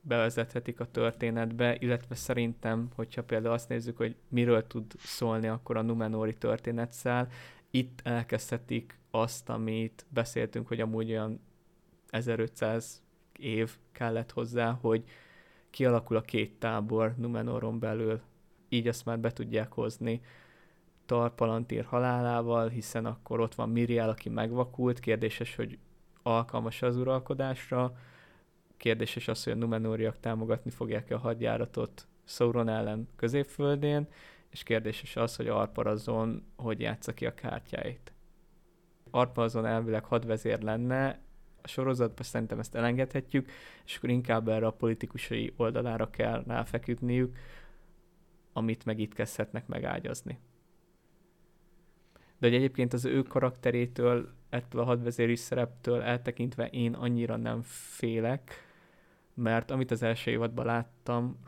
bevezethetik a történetbe, illetve szerintem, hogyha például azt nézzük, hogy miről tud szólni akkor a Numenori történetszál, itt elkezdhetik azt, amit beszéltünk, hogy amúgy olyan 1500 év kellett hozzá, hogy kialakul a két tábor Numenoron belül, így azt már be tudják hozni Tarpalantír halálával, hiszen akkor ott van Miriel, aki megvakult, kérdéses, hogy alkalmas az uralkodásra, kérdéses az, hogy a Numenóriak támogatni fogják-e a hadjáratot Sauron ellen középföldén, és kérdéses az, hogy Arparazon hogy játsza ki a kártyáit. Arparazon elvileg hadvezér lenne, a sorozatban szerintem ezt elengedhetjük, és akkor inkább erre a politikusai oldalára kell ráfeküdniük, amit meg itt kezdhetnek megágyazni. De hogy egyébként az ő karakterétől, ettől a hadvezéri szereptől eltekintve én annyira nem félek, mert amit az első évadban láttam,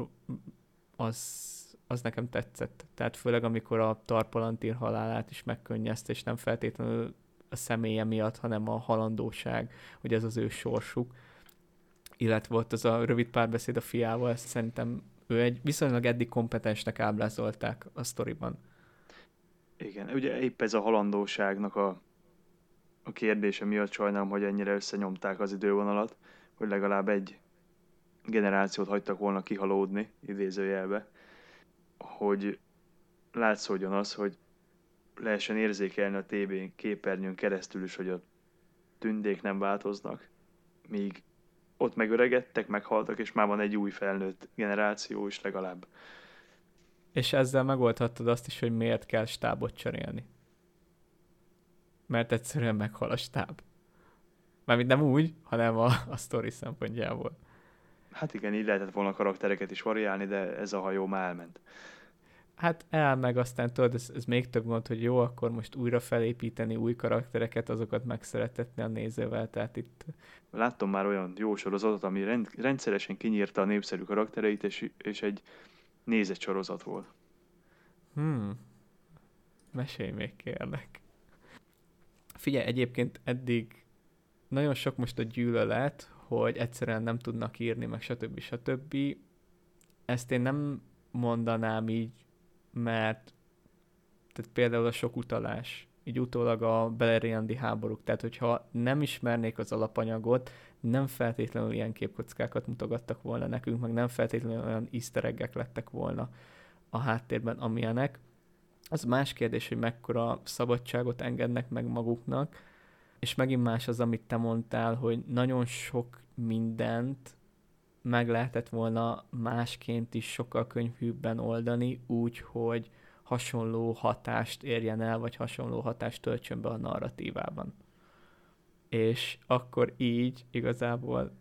az, az nekem tetszett. Tehát főleg amikor a Tarpalantír halálát is megkönnyezte, és nem feltétlenül a személye miatt, hanem a halandóság, hogy ez az ő sorsuk. Illetve volt az a rövid párbeszéd a fiával, ezt szerintem ő egy viszonylag eddig kompetensnek ábrázolták a sztoriban. Igen, ugye épp ez a halandóságnak a, a kérdése miatt sajnálom, hogy ennyire összenyomták az idővonalat, hogy legalább egy generációt hagytak volna kihalódni, idézőjelbe, hogy látszódjon az, hogy lehessen érzékelni a TV képernyőn keresztül is, hogy a tündék nem változnak, míg ott megöregedtek, meghaltak, és már van egy új felnőtt generáció is legalább. És ezzel megoldhattad azt is, hogy miért kell stábot cserélni. Mert egyszerűen meghal a stáb. Mármint nem úgy, hanem a, a sztori szempontjából. Hát igen, így lehetett volna karaktereket is variálni, de ez a hajó már elment. Hát el meg aztán tudod, ez, ez még több gond, hogy jó, akkor most újra felépíteni új karaktereket, azokat megszeretetni a nézővel, tehát itt... Láttam már olyan jó sorozatot, ami rend, rendszeresen kinyírta a népszerű karaktereit, és, és egy nézett sorozat volt. Hmm. Mesélj még kérlek. Figyelj, egyébként eddig nagyon sok most a gyűlölet, hogy egyszerűen nem tudnak írni, meg stb. stb. Ezt én nem mondanám így, mert tehát például a sok utalás, így utólag a beleriandi háborúk, tehát hogyha nem ismernék az alapanyagot, nem feltétlenül ilyen képkockákat mutogattak volna nekünk, meg nem feltétlenül olyan easter lettek volna a háttérben, amilyenek. Az más kérdés, hogy mekkora szabadságot engednek meg maguknak, és megint más az, amit te mondtál, hogy nagyon sok mindent meg lehetett volna másként is sokkal könyvűbben oldani, úgy, hogy hasonló hatást érjen el, vagy hasonló hatást töltsön be a narratívában. És akkor így igazából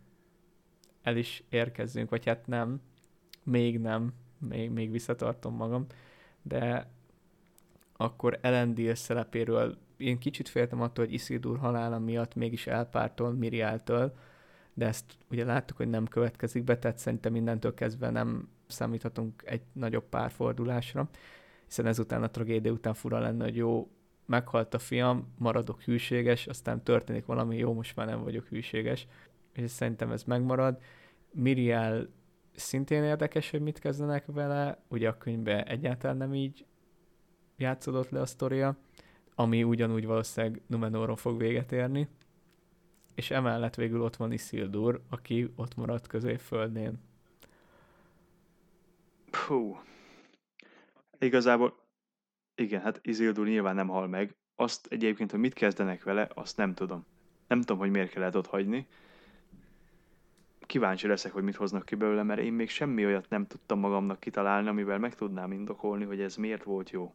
el is érkezzünk, vagy hát nem, még nem, még, még visszatartom magam, de akkor Elendil szerepéről én kicsit féltem attól, hogy Isildur halála miatt mégis elpártol Miriáltől, de ezt ugye láttuk, hogy nem következik be, tehát szerintem mindentől kezdve nem számíthatunk egy nagyobb párfordulásra, hiszen ezután a tragédia után fura lenne, hogy jó, meghalt a fiam, maradok hűséges, aztán történik valami, jó, most már nem vagyok hűséges, és szerintem ez megmarad. Miriel szintén érdekes, hogy mit kezdenek vele, ugye a könyvben egyáltalán nem így játszódott le a sztoria, ami ugyanúgy valószínűleg Numenoron fog véget érni, és emellett végül ott van Isildur, aki ott maradt középföldén. Puh. Igazából, igen, hát Isildur nyilván nem hal meg. Azt egyébként, hogy mit kezdenek vele, azt nem tudom. Nem tudom, hogy miért kellett ott hagyni. Kíváncsi leszek, hogy mit hoznak ki belőle, mert én még semmi olyat nem tudtam magamnak kitalálni, amivel meg tudnám indokolni, hogy ez miért volt jó.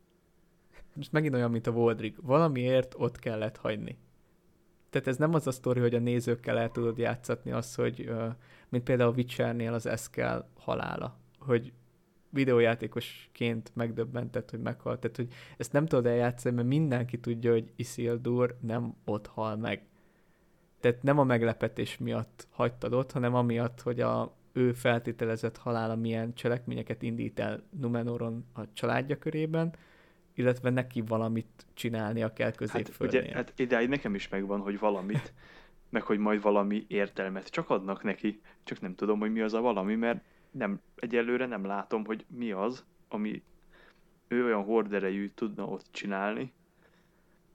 Most megint olyan, mint a Voldrig. Valamiért ott kellett hagyni tehát ez nem az a sztori, hogy a nézőkkel el tudod játszatni azt, hogy mint például a Witchernél az Eskel halála, hogy videójátékosként megdöbbentett, hogy meghalt. Tehát, hogy ezt nem tudod eljátszani, mert mindenki tudja, hogy Isildur nem ott hal meg. Tehát nem a meglepetés miatt hagytad ott, hanem amiatt, hogy a ő feltételezett halála milyen cselekményeket indít el Numenoron a családja körében, illetve neki valamit csinálnia kell középföldnél. Hát, ugye, hát ideig nekem is megvan, hogy valamit, [LAUGHS] meg hogy majd valami értelmet csak adnak neki, csak nem tudom, hogy mi az a valami, mert nem, egyelőre nem látom, hogy mi az, ami ő olyan horderejű tudna ott csinálni,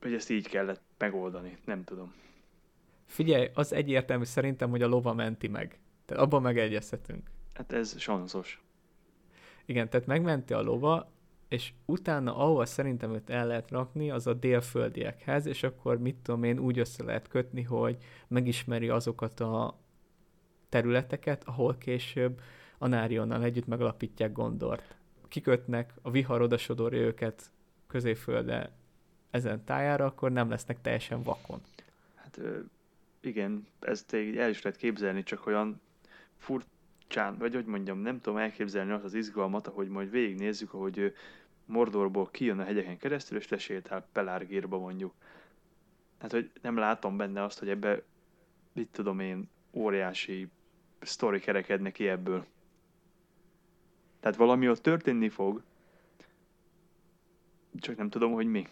hogy ezt így kellett megoldani, nem tudom. Figyelj, az egyértelmű szerintem, hogy a lova menti meg. Tehát abban megegyezhetünk. Hát ez sanszos. Igen, tehát megmenti a lova, és utána, ahol szerintem őt el lehet rakni, az a délföldiekhez, és akkor mit tudom én, úgy össze lehet kötni, hogy megismeri azokat a területeket, ahol később a Nárionnal együtt megalapítják Gondort. Kikötnek, a vihar odasodorja őket középfölde ezen tájára, akkor nem lesznek teljesen vakon. Hát igen, ezt el is lehet képzelni, csak olyan furcsán, vagy hogy mondjam, nem tudom elképzelni azt az izgalmat, ahogy majd végignézzük, ahogy Mordorból kijön a hegyeken keresztül, és lesétál Pelárgírba mondjuk. Hát, hogy nem látom benne azt, hogy ebbe, mit tudom én, óriási sztori kerekedne ki ebből. Tehát valami ott történni fog, csak nem tudom, hogy mi.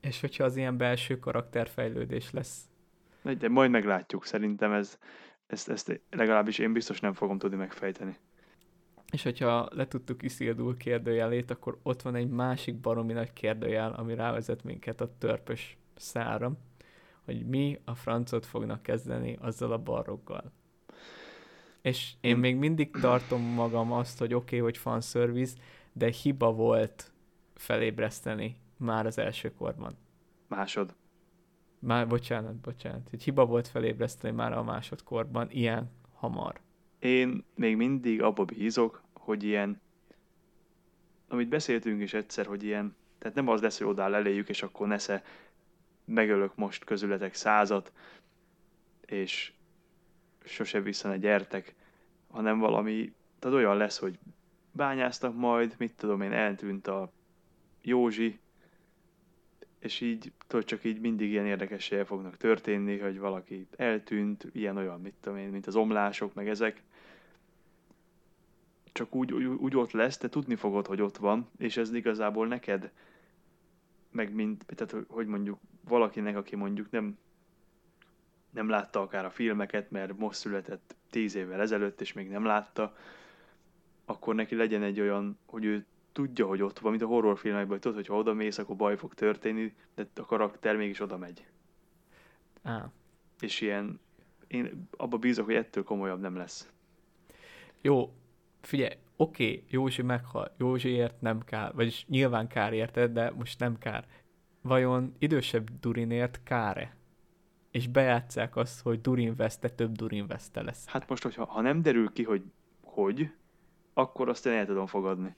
És hogyha az ilyen belső karakterfejlődés lesz? De majd meglátjuk, szerintem ez, ezt, ezt legalábbis én biztos nem fogom tudni megfejteni. És hogyha letudtuk Isildur kérdőjelét, akkor ott van egy másik baromi nagy kérdőjel, ami rávezet minket a törpös szára, hogy mi a francot fognak kezdeni azzal a barroggal. És én még mindig tartom magam azt, hogy oké, okay, hogy fanservice, de hiba volt felébreszteni már az első korban. Másod. Már, bocsánat, bocsánat. Hogy hiba volt felébreszteni már a másodkorban, ilyen hamar. Én még mindig abba bízok, hogy ilyen, amit beszéltünk is egyszer, hogy ilyen, tehát nem az lesz, hogy odáll eléjük, és akkor nesze megölök most közületek százat, és sose vissza ne gyertek, hanem valami, tehát olyan lesz, hogy bányáztak majd, mit tudom én, eltűnt a Józsi, és így, tudod, csak így mindig ilyen érdekességek fognak történni, hogy valaki eltűnt, ilyen olyan, mit tudom én, mint az omlások, meg ezek, csak úgy, úgy, ott lesz, te tudni fogod, hogy ott van, és ez igazából neked meg mint, tehát hogy- mondjuk valakinek, aki mondjuk nem nem látta akár a filmeket, mert most született tíz évvel ezelőtt, és még nem látta, akkor neki legyen egy olyan, hogy ő tudja, hogy ott van, mint a horrorfilmekben, hogy tudod, hogy ha oda mész, akkor baj fog történni, de a karakter mégis oda megy. Á, És ilyen, én abba bízok, hogy ettől komolyabb nem lesz. Jó, figyelj, oké, okay, Józsi meghal, Józsiért nem kár, vagyis nyilván kár érted, de most nem kár. Vajon idősebb Durinért kár-e? És bejátszák azt, hogy Durin veszte több Durin veszte lesz. Hát most, hogyha ha nem derül ki, hogy hogy, akkor azt én el tudom fogadni.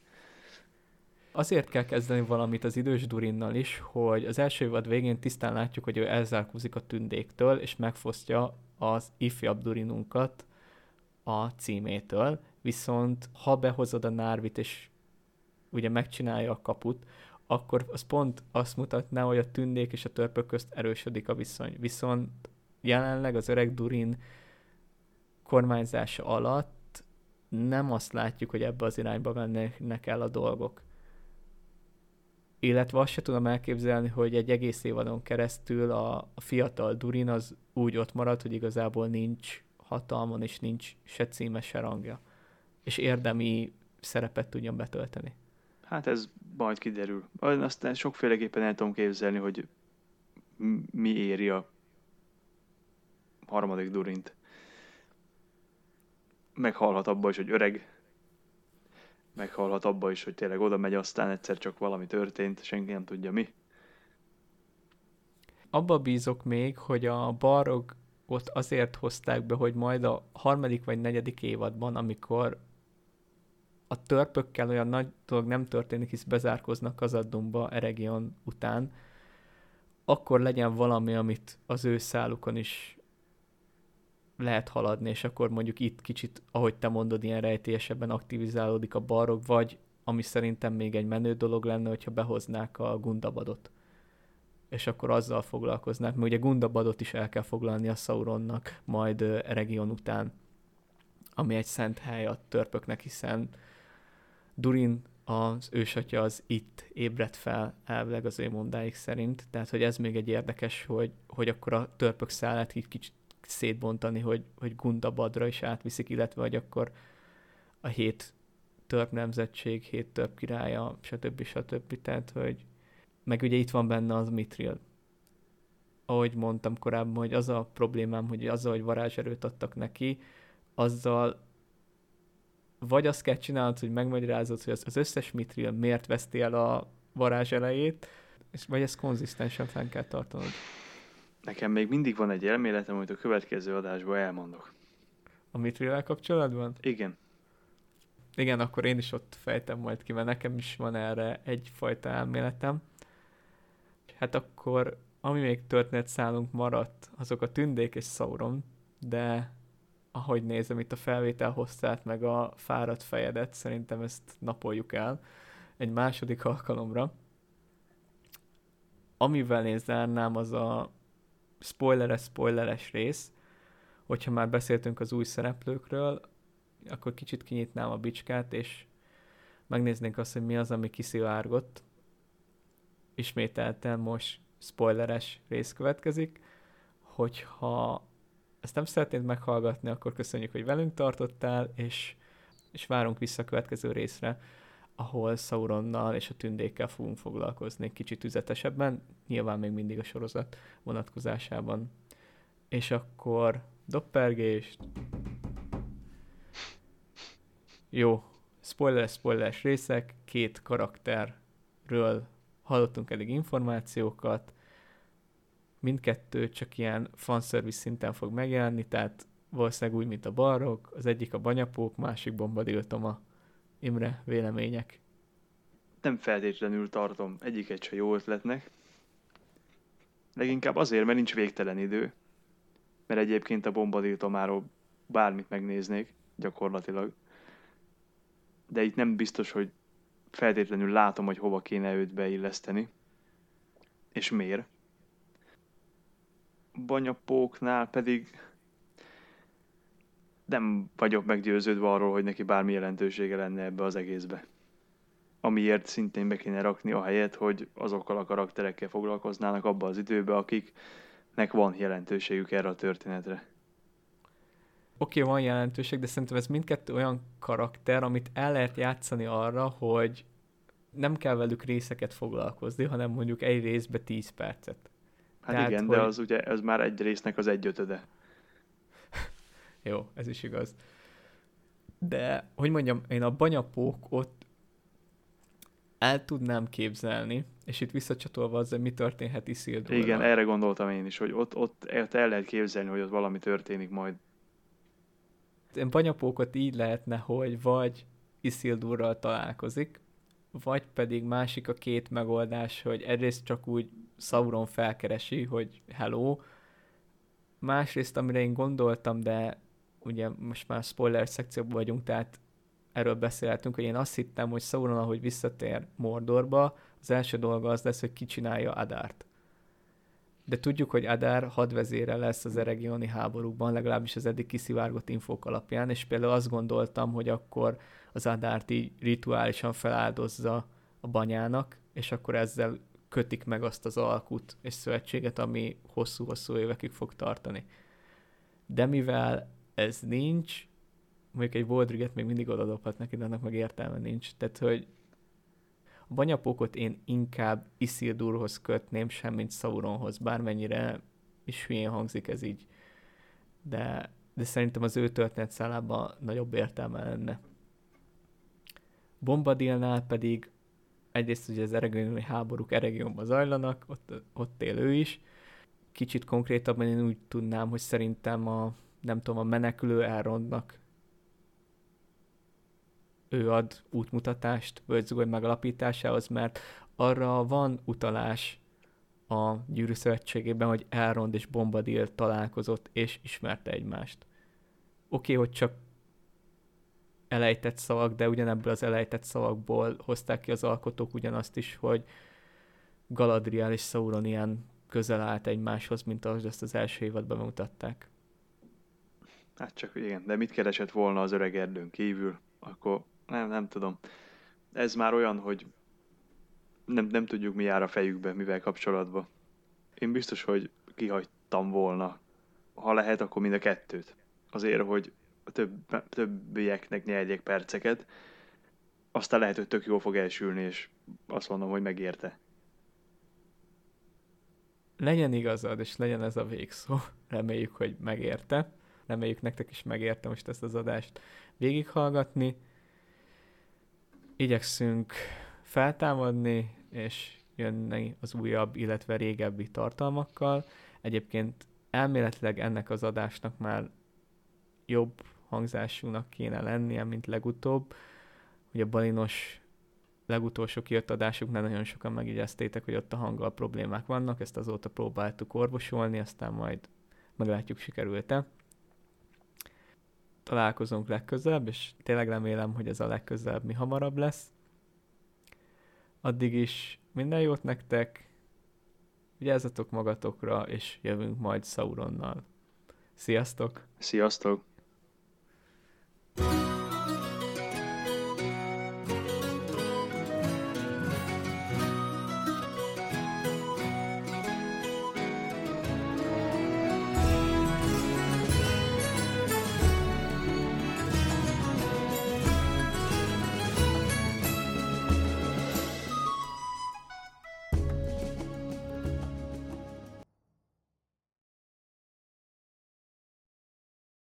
Azért kell kezdeni valamit az idős Durinnal is, hogy az első évad végén tisztán látjuk, hogy ő elzárkózik a tündéktől, és megfosztja az ifjabb Durinunkat a címétől, viszont ha behozod a Nárvit, és ugye megcsinálja a kaput, akkor az pont azt mutatná, hogy a tündék és a törpök közt erősödik a viszony. Viszont jelenleg az öreg Durin kormányzása alatt nem azt látjuk, hogy ebbe az irányba mennek el a dolgok. Illetve azt se tudom elképzelni, hogy egy egész évadon keresztül a, a fiatal Durin az úgy ott marad, hogy igazából nincs hatalmon, és nincs se címe, se rangja. És érdemi szerepet tudjon betölteni. Hát ez majd kiderül. Aztán sokféleképpen el tudom képzelni, hogy mi éri a harmadik Durint. Meghalhat abba is, hogy öreg. Meghalhat abba is, hogy tényleg oda megy, aztán egyszer csak valami történt, senki nem tudja mi. Abba bízok még, hogy a barog ott azért hozták be, hogy majd a harmadik vagy negyedik évadban, amikor a törpökkel olyan nagy dolog nem történik, hisz bezárkoznak az addumba Eregion után, akkor legyen valami, amit az ő szálukon is lehet haladni, és akkor mondjuk itt kicsit, ahogy te mondod, ilyen rejtélyesebben aktivizálódik a barok, vagy ami szerintem még egy menő dolog lenne, hogyha behoznák a Gundabadot. És akkor azzal foglalkoznák, mert ugye Gundabadot is el kell foglalni a Sauronnak majd Eregion után, ami egy szent hely a törpöknek, hiszen Durin az ősatya az itt ébredt fel elvileg az ő mondáik szerint, tehát hogy ez még egy érdekes, hogy, hogy akkor a törpök szállát így kicsit szétbontani, hogy, hogy Gundabadra is átviszik, illetve hogy akkor a hét törp nemzetség, hét törp királya, stb. stb. Tehát, hogy meg ugye itt van benne az Mitril. Ahogy mondtam korábban, hogy az a problémám, hogy azzal, hogy varázserőt adtak neki, azzal vagy azt kell csinálnod, hogy megmagyarázod, hogy az összes Mitril miért veszti el a varázs elejét, és vagy ezt konzisztensen fenn kell tartanod. Nekem még mindig van egy elméletem, amit a következő adásban elmondok. A mitril kapcsolatban? Igen. Igen, akkor én is ott fejtem majd ki, mert nekem is van erre egyfajta elméletem. Hát akkor, ami még történetszálunk maradt, azok a tündék és Sauron, de ahogy nézem itt a felvétel hosszát, meg a fáradt fejedet, szerintem ezt napoljuk el egy második alkalomra. Amivel én zárnám, az a spoileres, spoileres rész, hogyha már beszéltünk az új szereplőkről, akkor kicsit kinyitnám a bicskát, és megnéznénk azt, hogy mi az, ami kiszivárgott. Ismételten most spoileres rész következik, hogyha ezt nem szeretnéd meghallgatni, akkor köszönjük, hogy velünk tartottál, és, és várunk vissza a következő részre, ahol Sauronnal és a tündékkel fogunk foglalkozni kicsit üzetesebben, nyilván még mindig a sorozat vonatkozásában. És akkor doppergést. Jó, spoiler spoileres részek, két karakterről hallottunk eddig információkat, mindkettő csak ilyen fanservice szinten fog megjelenni, tehát valószínűleg úgy, mint a barok, az egyik a banyapók, másik bombadiltoma. Imre, vélemények? Nem feltétlenül tartom egyiket se jó ötletnek. Leginkább azért, mert nincs végtelen idő. Mert egyébként a bombadiltomáról bármit megnéznék, gyakorlatilag. De itt nem biztos, hogy feltétlenül látom, hogy hova kéne őt beilleszteni. És miért banyapóknál pedig nem vagyok meggyőződve arról, hogy neki bármi jelentősége lenne ebbe az egészbe. amiért szintén be kéne rakni a helyet, hogy azokkal a karakterekkel foglalkoznának abba az időbe, akiknek van jelentőségük erre a történetre. Oké, okay, van jelentőség, de szerintem ez mindkettő olyan karakter, amit el lehet játszani arra, hogy nem kell velük részeket foglalkozni, hanem mondjuk egy részbe 10 percet. Hát Tehát, igen, hogy... de az ugye, az már egy résznek az egyötöde. [LAUGHS] Jó, ez is igaz. De, hogy mondjam, én a banyapók ott el tudnám képzelni, és itt visszacsatolva azzal, mi történhet Isildurral. Igen, erre gondoltam én is, hogy ott, ott, ott el lehet képzelni, hogy ott valami történik majd. Én banyapókot így lehetne, hogy vagy Isildurral találkozik, vagy pedig másik a két megoldás, hogy egyrészt csak úgy Sauron felkeresi, hogy hello, másrészt, amire én gondoltam, de ugye most már spoiler szekcióban vagyunk, tehát erről beszéltünk, hogy én azt hittem, hogy Sauron, ahogy visszatér Mordorba, az első dolga az lesz, hogy kicsinálja Adárt. De tudjuk, hogy Adár hadvezére lesz az eregioni háborúkban, legalábbis az eddig kiszivárgott infók alapján, és például azt gondoltam, hogy akkor az Adárt így rituálisan feláldozza a banyának, és akkor ezzel kötik meg azt az alkut és szövetséget, ami hosszú-hosszú évekig fog tartani. De mivel ez nincs, mondjuk egy Voldriget még mindig odadobhat neki, de annak meg értelme nincs. Tehát, hogy a banyapókot én inkább Isildurhoz kötném, semmint Sauronhoz, bármennyire is hülyén hangzik ez így. De, de szerintem az ő történetszállában nagyobb értelme lenne. Bombadilnál pedig egyrészt ugye az eregőnői háborúk Eregionban zajlanak, ott, ott él ő is. Kicsit konkrétabban én úgy tudnám, hogy szerintem a, nem tudom, a menekülő Elrondnak ő ad útmutatást Völgyzugoly megalapításához, mert arra van utalás a Gyűrű Szövetségében, hogy Elrond és Bombadil találkozott és ismerte egymást. Oké, okay, hogy csak elejtett szavak, de ugyanebből az elejtett szavakból hozták ki az alkotók ugyanazt is, hogy Galadriel és Sauron ilyen közel állt egymáshoz, mint ahogy ezt az első évadban mutatták. Hát csak igen, de mit keresett volna az öreg erdőn kívül, akkor nem, nem tudom. Ez már olyan, hogy nem, nem tudjuk mi jár a fejükbe, mivel kapcsolatban. Én biztos, hogy kihagytam volna. Ha lehet, akkor mind a kettőt. Azért, hogy a több, többieknek nyerjek perceket. Aztán lehet, hogy tök jól fog elsülni, és azt mondom, hogy megérte. Legyen igazad, és legyen ez a végszó. [LAUGHS] Reméljük, hogy megérte. Reméljük nektek is megérte most ezt az adást végighallgatni igyekszünk feltámadni, és jönni az újabb, illetve régebbi tartalmakkal. Egyébként elméletileg ennek az adásnak már jobb hangzásúnak kéne lennie, mint legutóbb. Hogy a balinos legutolsó kijött adásuknál nagyon sokan megigyeztétek, hogy ott a hanggal problémák vannak, ezt azóta próbáltuk orvosolni, aztán majd meglátjuk, sikerült-e találkozunk legközelebb, és tényleg remélem, hogy ez a legközelebb mi hamarabb lesz. Addig is minden jót nektek, vigyázzatok magatokra, és jövünk majd Sauronnal. Sziasztok! Sziasztok!